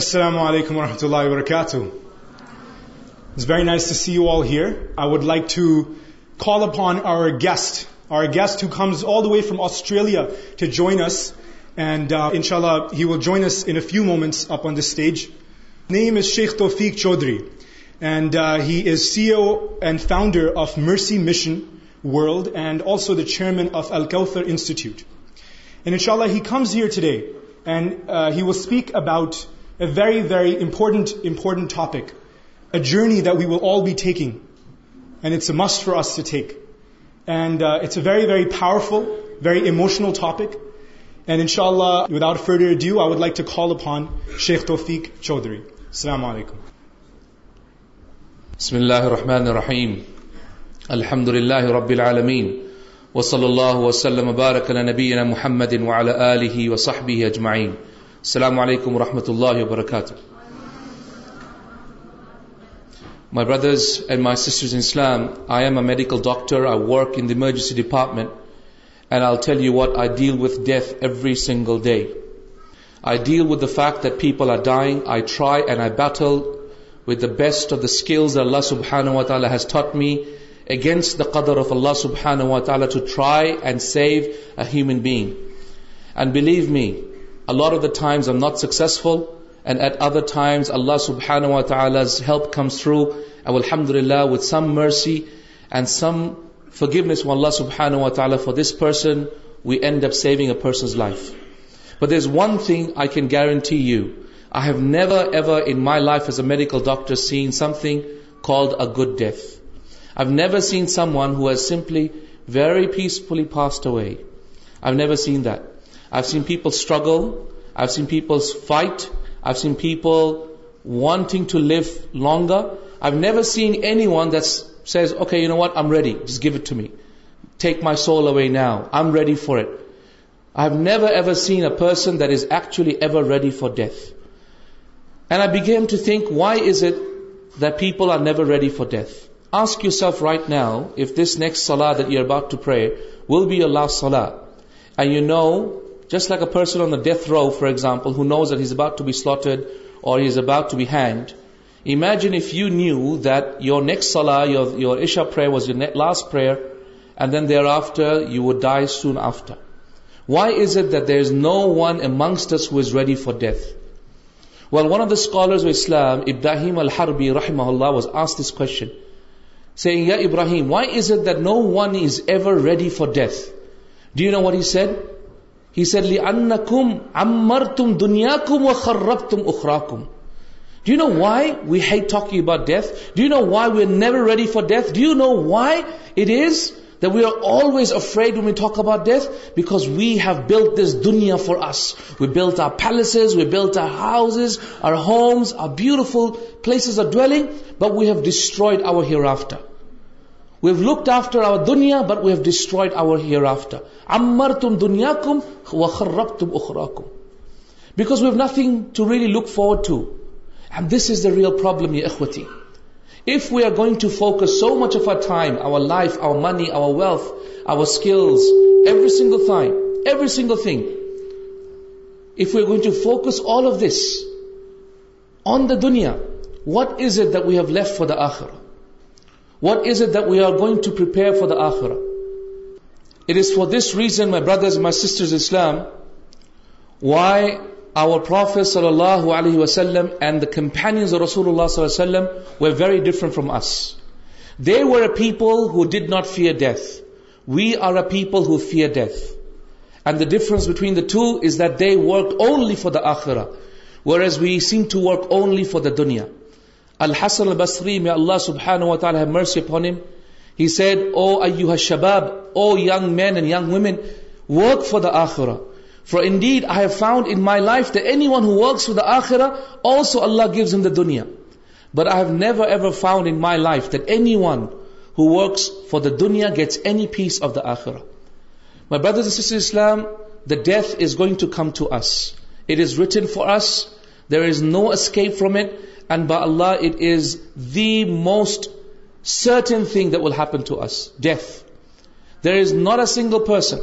السلام علیکم و رحمۃ اللہ وبرکاتہ to call upon our guest our guest comes all from Australia to جو اسٹیج نیم از شیخ توفیق Chaudhry and he is C O and founder of Mercy Mission world and also the chairman of الفیئر institute ان شاء اللہ he comes your today and he will speak about very very important تو علیکم اللہ الحمد اللہ رب المین و صلی اللہ وسلم وجمائن السلام علیکم و رحمتہ اللہ وبرکاتہ my brothers and my sister Islam I am a medical doctor I work emergency department and I tell you what I deal with death every single day I deal with the fact people are dying I try I battle with the بیسٹالی اگینسٹر human being and believe me a lot of the times I'm not successful and at other times اللہ سفر through الحمد للہ with some mercy and give اللہ سف اوال for this person we end up saving a person's life و this one thing I can guarantee you I have never my life as a medical doctor seen something called a good death I never seen someone who as simply very peacefully fast away I never seen that I've seen people struggle. I've seen people fight. I've seen people wanting to live longer. I've never seen anyone that says, okay, you know what, I'm ready. Just give it to me. Take my soul away now. I'm ready for it. I've never ever seen a person that is actually ever ready for death. And I began to think, why is it that people are never ready for death? Ask yourself right now, if this next salah that you're about to pray will be your last salah, and you know like a person on دور for example اورینڈ imagine if you knew that your next سال you your ایشا was last prayer soon after why is it that there is no one a منگسٹرڈی for death one of the scholars اسلام ابراہیم الربی رحم was آس this کون یا ابراہیم why is it no one is ever ready for death D you know we send دنیا کم و خرق تم اخراک تھاکٹ death D you know why we'll never ready for death D you know why it is that we are always afraid تھوک about death because we have built this دنیا for ویت built our palaces ویت built our houses our homes our beautiful places our dwelling but we have destroyed our hereafter we've looked after our دنیا but we've destroyed our hair after امر تم دنیا کم تم اخرا وخراک we have nothing to really look forward to and this is the real problem اخوتی if we are going to focus so much of our time our life our money our wealth our skills every single every single thing if we are going to focus all of this on the دنیا what is it that we have left for the آخر what is a that we are going to پر آخرا it is for this reason my brothers my sister why our prophet صلی اللہ علیہ وسلم and the campaigns او رسول اللہ صلی وسلم we are very different from us they we people who did not fear a death we are a people who fear a death and the difference between the two is that they work only for the آخرا whereas we seem to work only for the دنیا اللہ صبری اللہ سب head O شباب O young men work for the آخر for indeed I my life دنیا but I my life for the دنیا گیٹس اینی پیس دا آخراسلام the death is going to come to us it is reaching for us there is no escape from it اللہ it the most certain thing ولپنف there is نوٹل person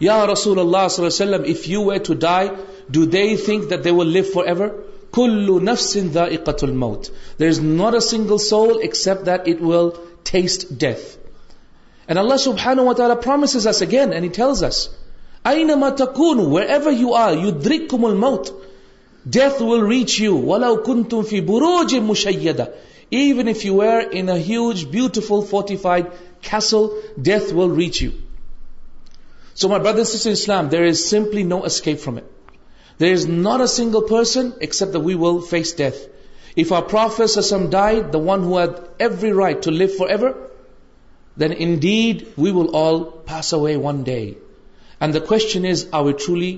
یا رسول اللہ دیر is نوٹل N مت کون اوج بائڈل اسلام there is simply no escape from it there is not single person except we will face death if our پروفیسم dine right to live forever then and we will all pass away one day لی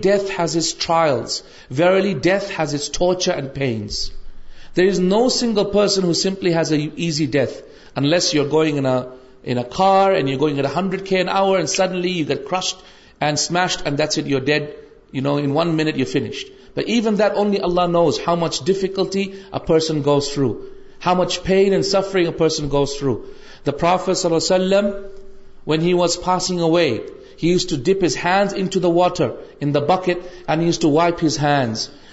death it's torture and pains there is no سنگ a person who سمپلیزیت لیس you are گوئنگریڈ set you dead you not you فیش but even دونلی اللہ knows how much difficulties through how much and suffering تھروفیسر سلم veins passing away water in bucket and use to wipe his hands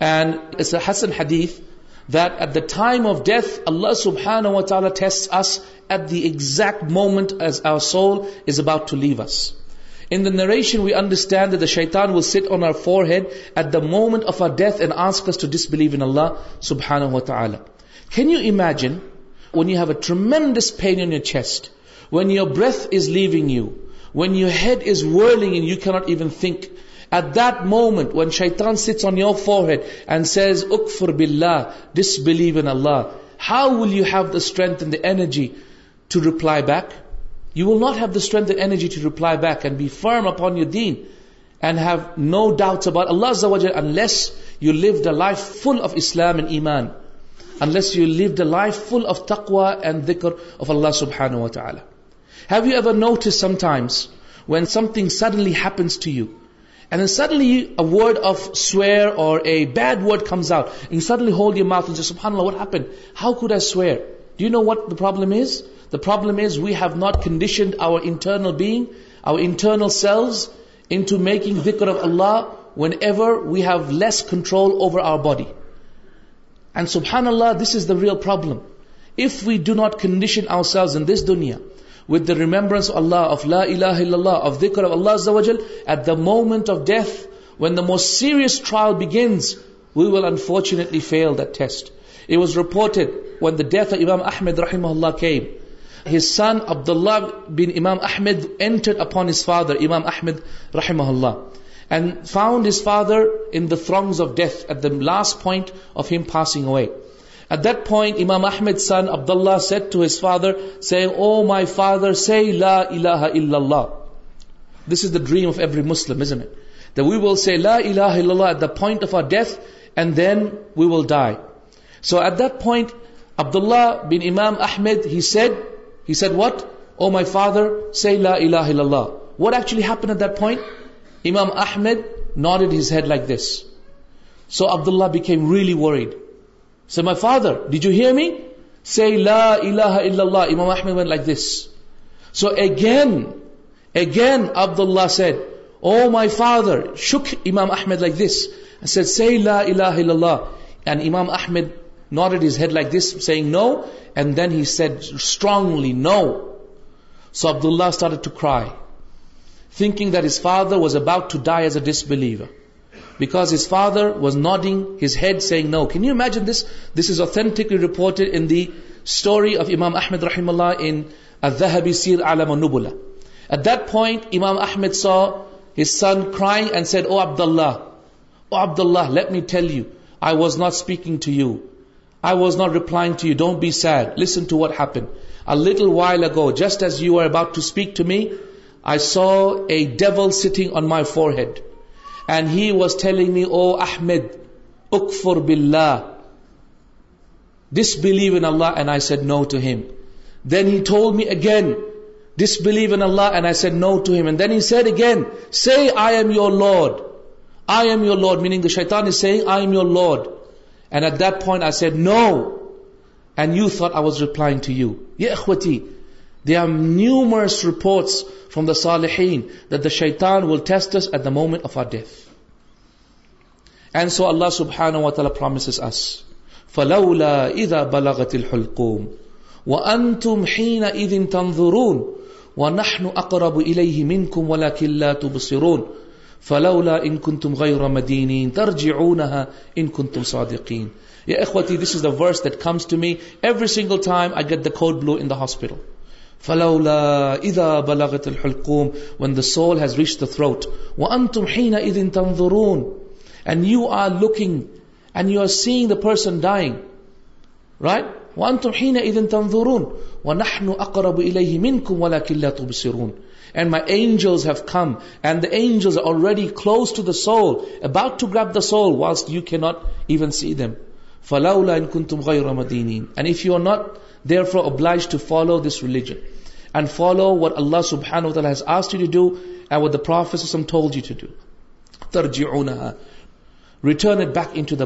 حسن حدیف that at the time of death اللہ سبحان و تعالیٰ exact moment as آئر soul is about to leave از ان نریشنسٹینڈ شیتان ول آن او four head at moment of آنس بلیو اللہ سبحان can you imagine when you have a tremendous when your بریت leaving when your head is whirling even think at that moment when شاید your فارڈ and says اک فر بس believe N اللہ how will have the strength back you will not have داجی from upon you then and have no doubt اللہ of Islam and ایمانس you leave the life full of تکواڈ اللہ سبحان و تعالیٰ sudden word of swear or bad word comes out suddenly whole گی مارکن سوان اللہ وٹن how could a you know وٹم از د پر وی ہیو ناٹ کنڈیشنل بیگ آئرنل سیلز ان میکنگ دیکر آف اللہ whenever we have less control over our body and سوان اللہ this is the real problem if we do not condition our selves in this دنیا امام احمد رحم and found his father in the فرونگز of death at the last point of him passing away at the point امام Ahmad son Abdul Allah said to his father ڈریمری مسلم ابد اللہ بن امام احمد واٹولیٹ پوائنٹ امام Ahmad نالڈ his he this so Abdullah became really worried so my father did you hear me للہ imam Ahmad like this so again again Abdul Allah said O my father Ahmad like this لاح اللہ imam Ahmad nodded his head like this no and then head strongly no so Abdullah thinking this father was about to die as a disbeliever ز father was nodding his head سیگ know can you am this this is authentically report انٹوری of imam Ahmad رحم اللہ زہبی at دائنٹ imam Ahmad so his son said O Abdullah O Abdullah let me tell you I was not speaking to you I was not replying to you don't be sad listen to what لائل as you are about to speak to me I saw a devil sitting on my four head Lord I am your Lord I am were لورڈی There are numerous reports from the Salihin that the shaitan will test us at the moment of our death. And so Allah subhanahu wa ta'ala promises us, فَلَوْلَا إِذَا بَلَغَتِ الْحُلْقُومِ وَأَنْتُمْ حِينَ إِذٍ تَنْظُرُونَ وَنَحْنُ أَقْرَبُ إِلَيْهِ مِنْكُمْ وَلَكِنْ لَا تُبْصِرُونَ فَلَوْلَا إِن كُنْتُمْ غَيْرَ مَدِينِينَ تَرْجِعُونَهَا إِن كُنْتُمْ صَادِقِينَ Ya ikhwati, this is the verse that comes to me every single time I get the code blue in the hospital. فلولا بلغت الحلقوم when the the the soul has reached throat تنظرون تنظرون and and you you are are looking seeing person dying right ونحن منكم ولكن لا تبصرون And my angels have come, and the angels are already close to the soul, about to grab the soul, whilst you cannot even see them. فلا ا اللہ not there Ford to follow this ریلیجنو اللہ سبزی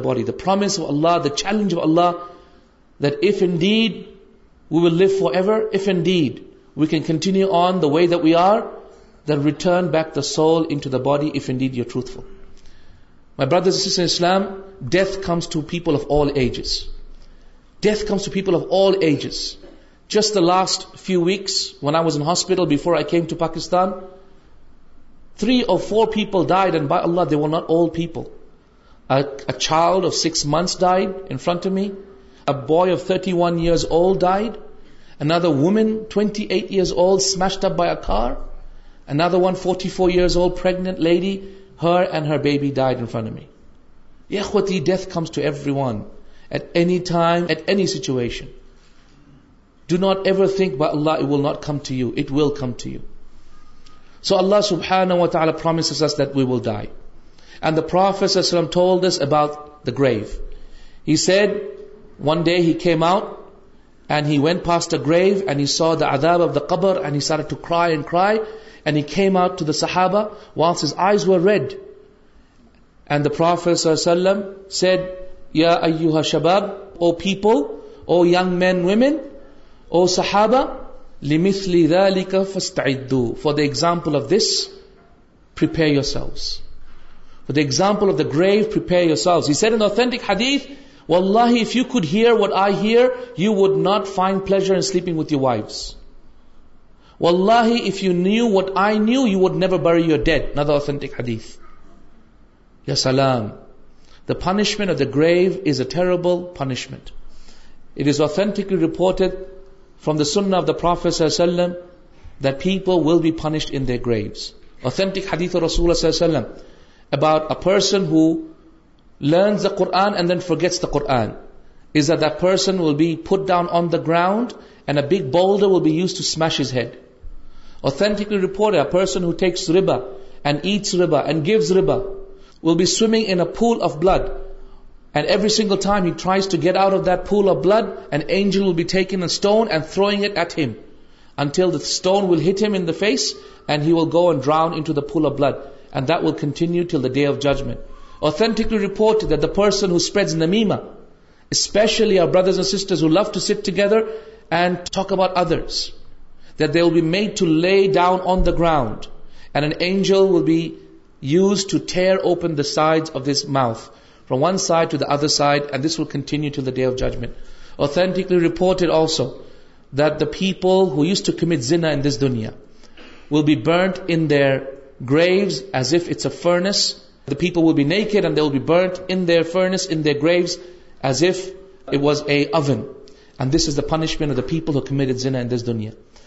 body way they are دٹرن back the soul to the body if N dead you are truthful My brothers and sisters in Islam, death comes to people of all ages. Death comes to people of all ages. Just the last few weeks, when I was in hospital before I came to Pakistan, 3 or 4 people died, and by Allah, they were not old people. A child of 6 months died in front of me. A boy of 31 years old died. Another woman, 28 years old, smashed up by a car. Another one, 44 years old, pregnant lady, her and her baby one at M at situation do not everything but Allah to you it will come to you so اللہ دافیس from tool this about grow head one day him out and he when fast Groot he so the داڈ he سہابا once و red and the professor سلم you ہباب یاف this پراؤز for the example of the grey you ساؤز and authentic حدیف واہ you could hear what I hear you would not find پلیزرپنگ with your wife Allah if you knew what I knew you ویور بر you date نا داٹک یا punishment of the grave is a terrible punishment is authentically reported from the سن of the professor people will be punish in graves authentic حدیف اور رسول اباؤٹنس دینگیٹسن on the ground ball the will be use ٹویش head face and go round blood will continue till of judgment authentic report پر میم especially made to lay down in the گراڈ and angel will be use ٹوئر open will be burn graves as افسرس was a اوینڈ this is دنشمنٹس دنیا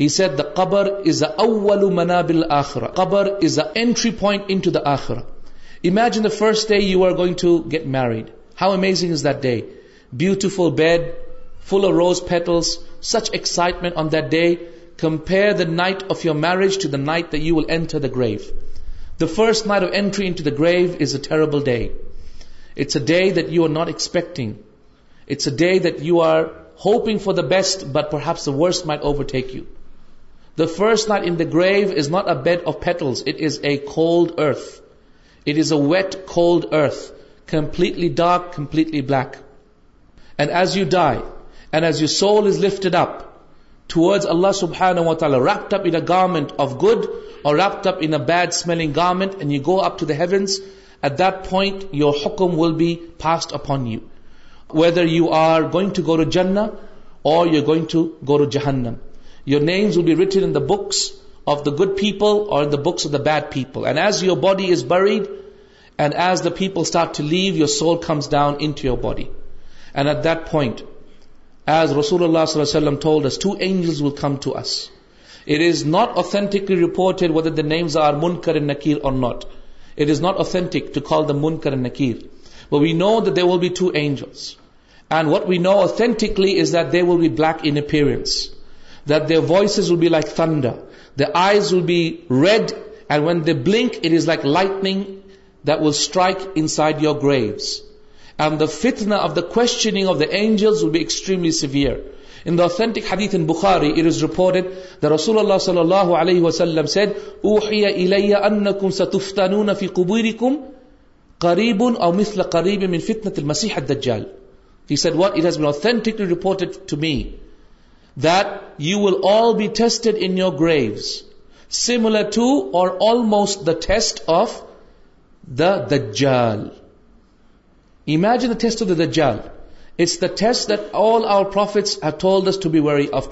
he said the کبر is او منابل آخرا کبر از اینٹری پوائنٹ آخرا imagine the first day you are going to get married how amazing is the beautiful bed full rose petals such excitement on the compare the night of your marriage to the night you will enter the grave the first مائر grave is a terrible day it's a day that you are not expecting it's day that you are hoping for the best but perhaps worse may overtake you the first night in grave is not a bed of petals it is a cold earth it is a wet cold earth completely dark completely black and as you die and as you soul lifted up Allah wrapped up garment of good or wrapped up garment you go اپونس at دائنٹ your حکم will be fast upon you whether you are going to گور جنم or you گوئگ to گور جہنم your names will be written in the books of the good people or in the books bad people and as your body is buried and as the پیپلٹ to leave your soul comes down body and at that point as رسول Allah وسلمٹیکلی report ودس are من کر and Nakir or not it is not اوتھی من کر and Nakir we know that they will be two angels and what we know اوتھیلیز that they will be black that their voices will be like thunder. Their eyes will be red, and when they blink, it is like lightning that will strike inside your graves. And the fitna of the questioning of the angels will be extremely severe. In the authentic hadith in Bukhari, it is reported that Rasulullah sallallahu alayhi wa sallam said, أُوحِيَ إِلَيَّ أَنَّكُمْ سَتُفْتَنُونَ فِي قُبُورِكُمْ قَرِيبٌ أَوْ مِثْلَ قَرِيبٍ مِنْ فِتْنَةِ الْمَسِيحَ الدَّجَّالِ He said, what? It has been authentically reported to me. Similar to اور ٹھیک آف د د جل ایمجن دا ٹ جلس دا ٹھیک all prophets be very of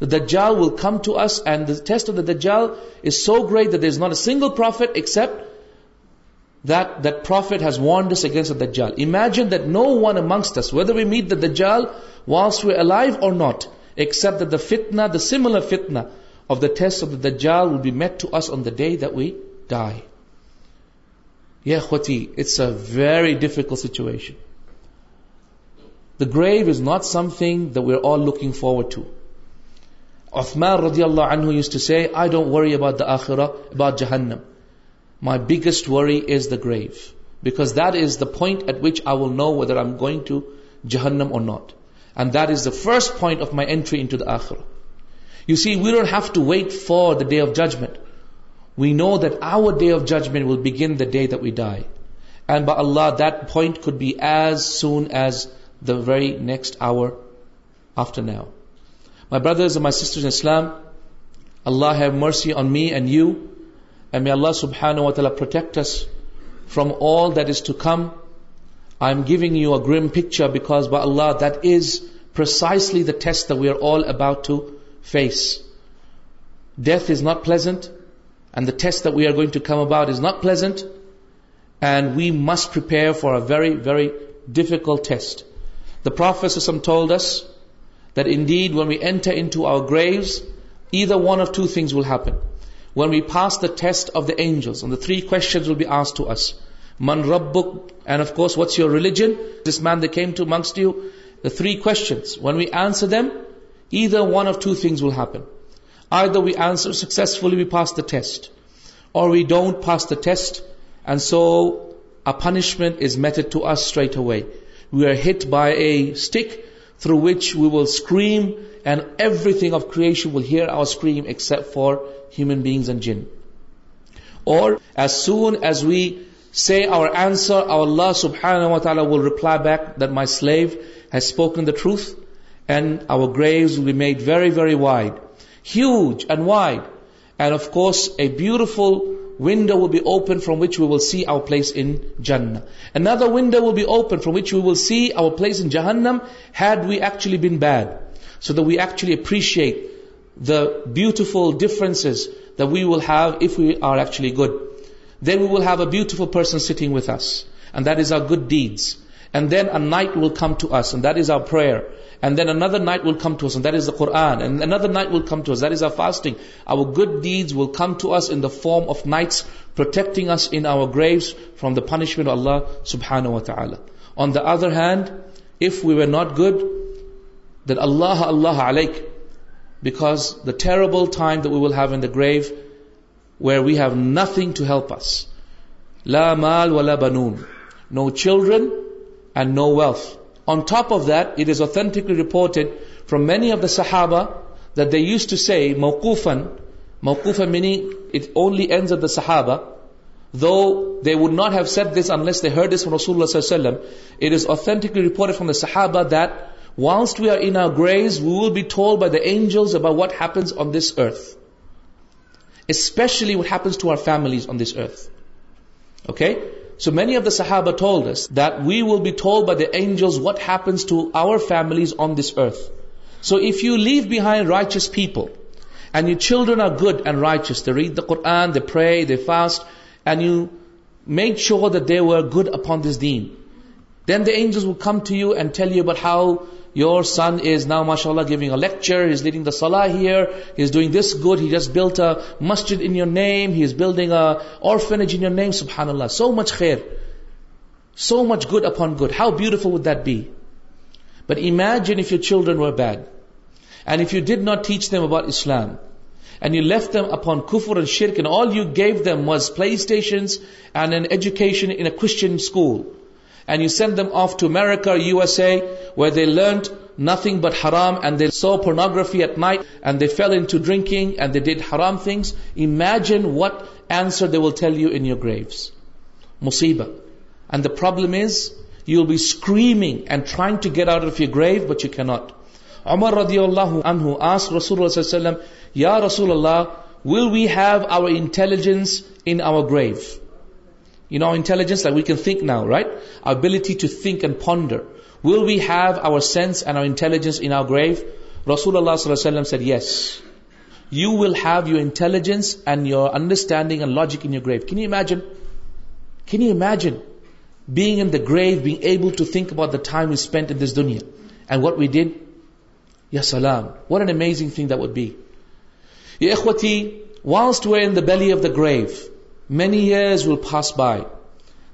the د ج will come to us and the test of the د ج so great that is not a single prophet except جل ایمجین دو ونکس وی میٹ دا دا جال وانس ویف اور ڈےری difficult situation the گرز not something the we are all looking forward to of me road worry about داخر about My biggest worry is the grave, because that is the point at which I will know whether I'm going to Jahannam or not. And that is the first point of my entry into the Akhirah. You see, we don't have to wait for the Day of Judgment. We know that our Day of Judgment will begin the day that we die. And by Allah, that point could be as soon as the very next hour after now. My brothers and my sisters in Islam, Allah have mercy on me and you and may Allah subhanahu wa ta'ala protect us from all that is to come. I'm giving you a grim picture because by Allah, that is precisely the test that we are all about to face. Death is not pleasant, and the test that we are going to come about is not pleasant, and we must prepare for a very, very difficult test. The Prophet told us that indeed when we enter into our graves, either one of two things will happen. One we fast of داجلس three be as to رب بک what's your religions three we answer آئیسفلی ٹھیک اور we don't pass the ٹینڈ so a punishment is method to ارٹ we are hit by a stick through which we will scream and everything of will hear آئر ایک for human beings and جن اور as soon as we see our answer our اللہ سبحان و تعالی will reply back that my slave has spoken the truth and our graves we made very very wide huge and wide and of course a beautiful window will be open from which we will see our place in جن and other window will be open from which we will see our place in جہنم had we actually been bad so the we actually appreciate بل ویچولی good then we ولوٹنگ form of nights protecting from the punishment Allah on the other hand if we are not good Allah Allah because the terror grief where we help no چلڈرنڈ no wealth on top of this authentic reported from many of the صحابا they use to see موقوف موکوفلی سہابا دو what ہیٹسلم report from the صحابا د once we are in our graves we will be told by داجل so many of the صحاب we will be told by داجلز what happens to our families on this earth so if you leave behind right people and you children are good and right you make sure they were good upon this then then Dajal your son is now ماشاء اللہ giving a lecture Hess good انیم has building اوفن so much so much good upon good how beautiful wait be but imagine if you children bad and if you did not teach them about Islam and you let upon خفور and share all you give the must pull station and and education school and you send them off to America U S A we they learn nothing but ہرام and they saw pornography at night and they feel in drinking they the ہرام things imagine what answer they will ٹھیک you in your graves مصیبت problem is you will be screaming and trying to get out grave but you کی not امر ردی اللہ رسول یا رسول اللہ will we have our intelligence we can think نا right ability to think and founder well we have our sense and intelligence رسول اللہ وسلم yes you will have your intelligence your understanding logic انجنجن bag in گرائیگلام what ending view once valley of the گرف many year will pass by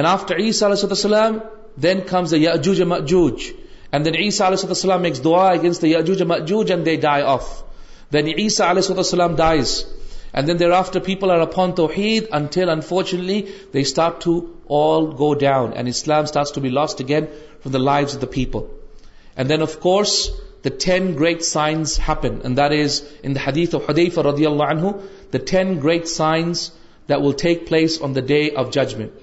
And after Isa alayhi then comes the Ya'juj and Ma'juj. And then Isa alayhi makes dua against the Ya'juj and Ma'juj and they die off. Then Isa alayhi dies. And then thereafter people are upon Tawheed until unfortunately they start to all go down and Islam starts to be lost again from the lives of the people. And then of course the ten great signs happen and that is in the hadith of Hudayfa radiallahu anhu the ten great signs that will take place on the day of judgment.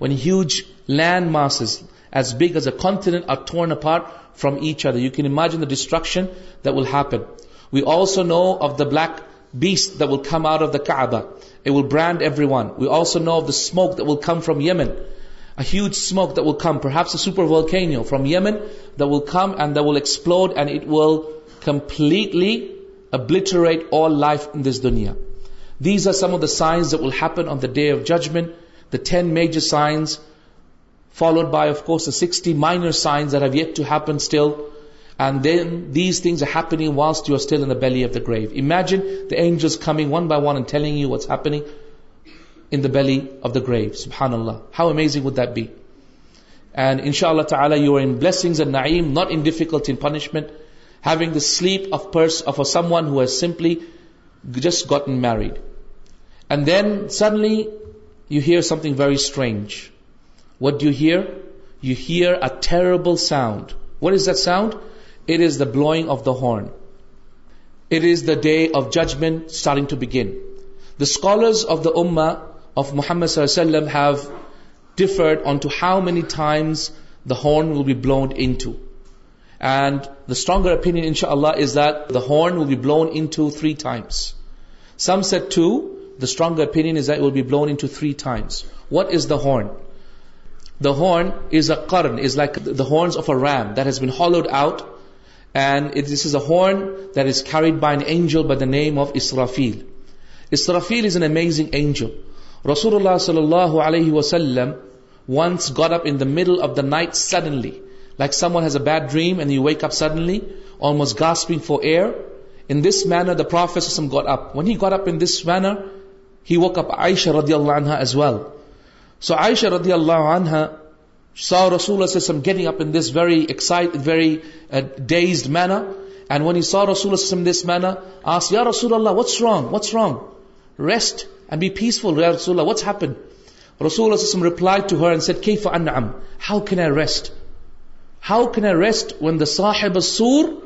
One hand مارسزنٹ from each other base the will brand every one ویلسو نو of the smoke will come from یومک the ولس view from یومنڈوریٹ life دنیا دیس are of the signs ولپن day of judgment ten major signs followed بائیسٹیٹنگ ان شاء اللہ تعالیٰ یو بل نوٹکلٹ پنیشمنٹ پرس some ones simply just get in married and then suddenly you hear something very strange. What do you hear? You hear a terrible sound. What is that sound? It is the blowing of the horn. It is the day of judgment starting to begin. The scholars of the ummah of Muhammad sallallahu alaihi wasallam have differed onto how many times the horn will be blown into. And the stronger opinion, inshallah, is that the horn will be blown into 3 times. Some said 2, horn horns کرنک out as once گنڈل of the night suddenly like some one has اےڈ dream you we upped gasping for air got upon he gun this manner he woke up Aisha radiallahu anha as well. So Aisha radiallahu anha saw Rasulullah getting up in this very excited, very uh, dazed manner. And when he saw Rasulullah in this manner, asked, Ya Rasulullah, what's wrong? What's wrong? Rest and be peaceful, Ya Rasulullah. What's happened? Rasulullah replied to her and said, Kaifa an'am? How can I rest? How can I rest when the Sahib al-Sur,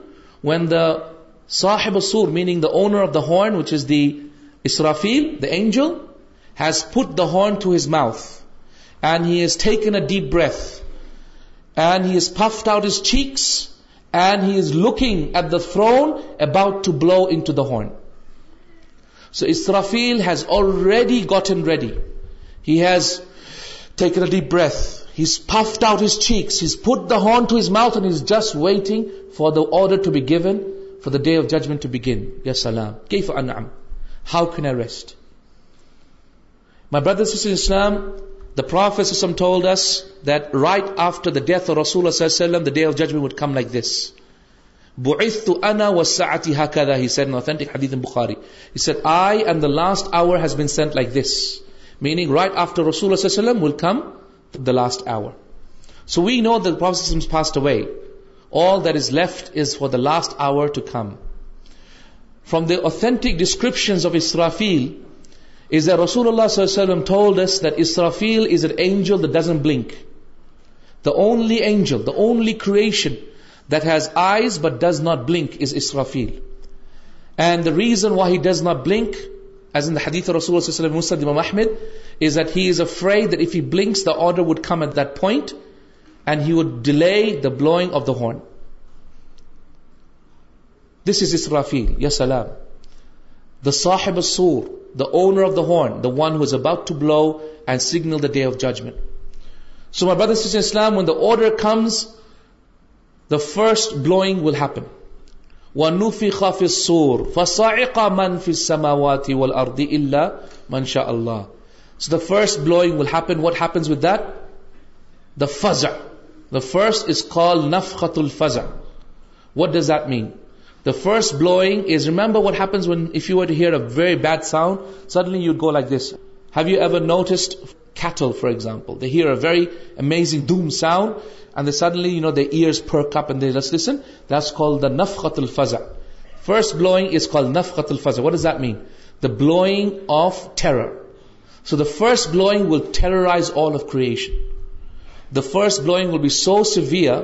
when the Sahib al-Sur, meaning the owner of the horn, which is the angel has fit the horn to his mouth and ٹیکنف out looking فرون about to blow the horn so اسرافیلز already got N Reddy's out put the horn to his mouth and is just waiting for the order to be given for the day of judgment اللہ کی ہاؤنسٹ my بردرم the پروفیسم tool right after رسول وم the last hour so we know دروف fast way all that is left is for the last hour to come from the authentic descriptions of Israfil is a رسول اللہ علیہ وسلمافیل is angel doesn't blink the only angel the only کرز not blink is Israfil and the reason why he does not blink is اندیف رسول وسلم فرائی blinks would come at دائنٹ and he would delay blowing of the horn سور the the horn about to blow and signal what does then the first blowing is remember witness you wait ہ very bad sound سڈنلیسڈل for exemplary amazing first blowing نف قطل what does then the blowing of ٹر so the first blowing will ٹرائز blowing will be so C where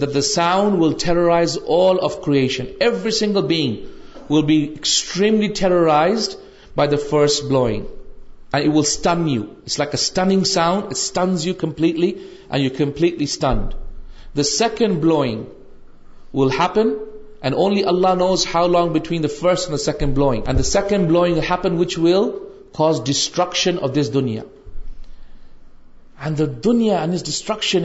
the sound will ٹریرورائز all of کر سنگلائز by داسٹ بینڈلیٹلی اللہ knows how long between the first second blowing second blowing destruction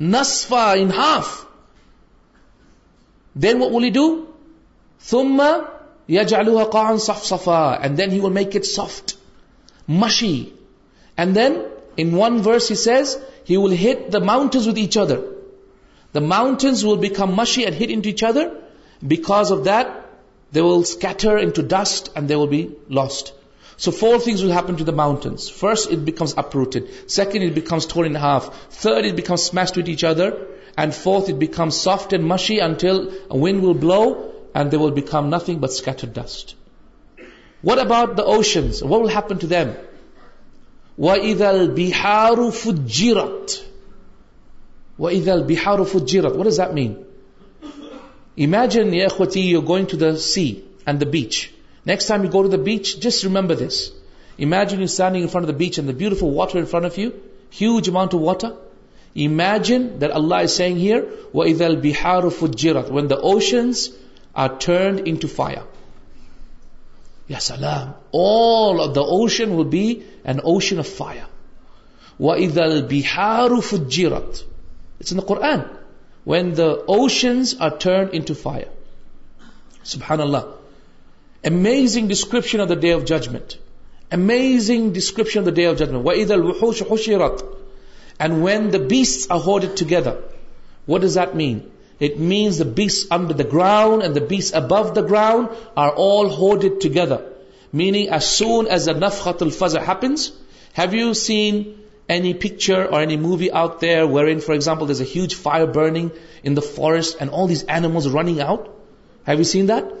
نسف in half then we do some یا جالوا کان سافٹ سفاڈ then heel make it soft Mishi and then in one verse has heel hit داؤنٹ with each other داؤنٹنس will become Mishi and hit each other because of they ولٹر in to dust and they will be لاسڈ for تھنٹینس first اپروٹ second it becomes half third it becomes other and فورتھم soft and machine dust what اباؤٹنس what will ہیپنٹ is بار جیرت what is دل بہار جی رت what is then imagine you گوئگ to the sea and the beach next time you go to the beach just remember this imagine you standing in front of the beach and the beautiful water in front of you huge amount of water imagine that Allah is seeing here و is ایل بہار آف جیرت when the oceans are turned in to fire yes الام all of the ocean will be an ocean of fire و is ایل بہار آف جیرت it's in Quran when the oceans are turned in to fire سبحان اللہ amazing description description what is that مینسر ground Abu the ground are older مینگ سون ایزنسر when for example a برنگ انٹ ایمل رنگ آؤٹ دیٹ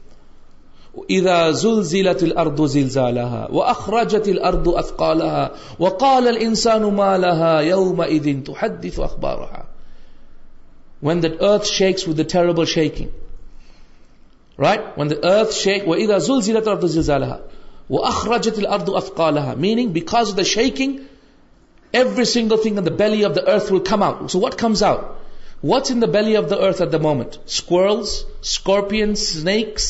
اذا زلزلت الارض زلزالها واخرجت الارض اثقالها وقال الانسان ما لها يومئذ تحدث اخبارها when the earth shakes with the terrible shaking right when the earth shake واذا زلزلت الارض زلزالها واخرجت الارض اثقالها meaning because of the shaking every single thing in the belly of the earth will come out so what comes out what's in the belly of the earth at the moment squirrels scorpions snakes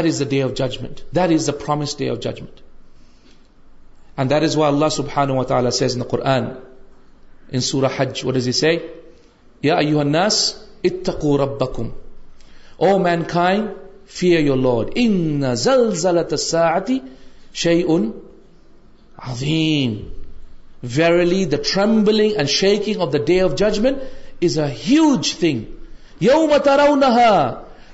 day of judgment this the promise day of judgment لین we the tremble shaking of the day of judgment is اوج thing رو ن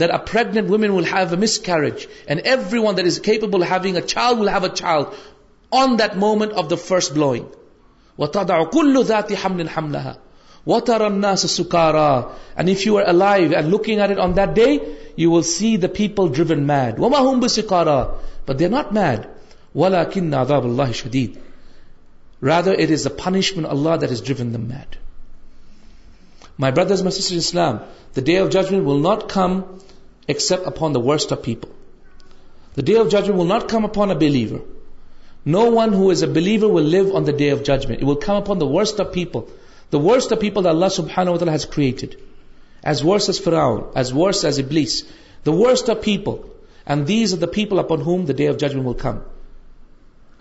that a pregnant woman will have a miscarriage and everyone that is capable of having a child will have a child on that moment of the first blowing. وَتَضَعُ كُلُّ ذَاتِ حَمْلٍ حَمْلَهَا وَتَرَى النَّاسَ سُكَارًا And if you are alive and looking at it on that day, you will see the people driven mad. وَمَا هُمْ بِسُكَارًا But they're not mad. وَلَكِنَّ عَذَابُ اللَّهِ شَدِيدٌ Rather, it is the punishment of Allah that has driven them mad. My بردرسٹرسٹلس people upon what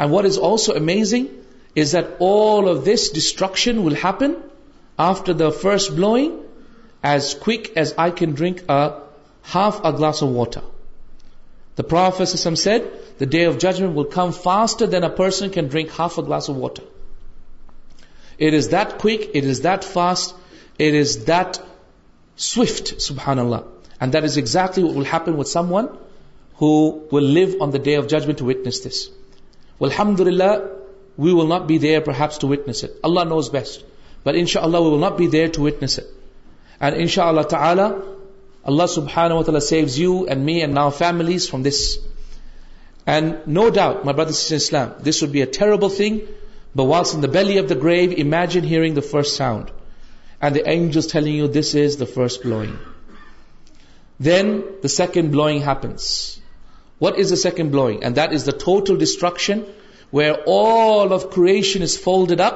is also amazing first blowing as as I can drink half a glass of water day of judgment will come faster than a person can drink half a glass of water day of this الحمد للہ we will not it Allah knows best but ان شاء اللہ will not بیٹنس اللہ families from this and no doubt Islam this we اٹربل things valley of the grave imagine hearing the first sound you this is the first blowing then the second blowing what is the second blowing this the total destruction where all of Kishan is فالڈ up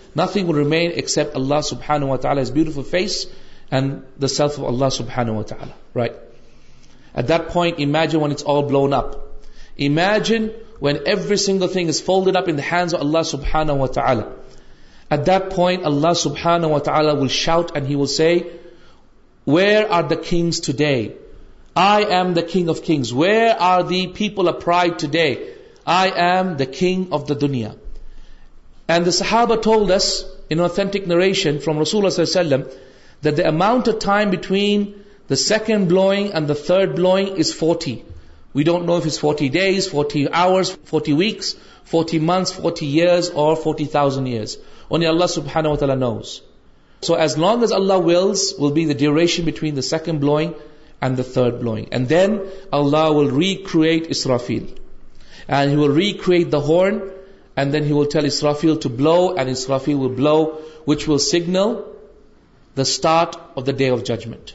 nothing ویئنپٹ اللہ سب تعالیٰ king of kings where are the people of fright today I am the king of the دنیا تھولس انتینٹک narration from رسول سلم the the amount between the second blowing is forty we don't knows forty days forty hours forty weeks forty months or forty thousand years knows so as long as Allah wills will بیشن second blowing and the third blowing then Allah will recreate اسرافیلڈ will recreate the horn And then he will tell Israfil to blow, and Israfil will blow, which will signal the start of the Day of Judgment.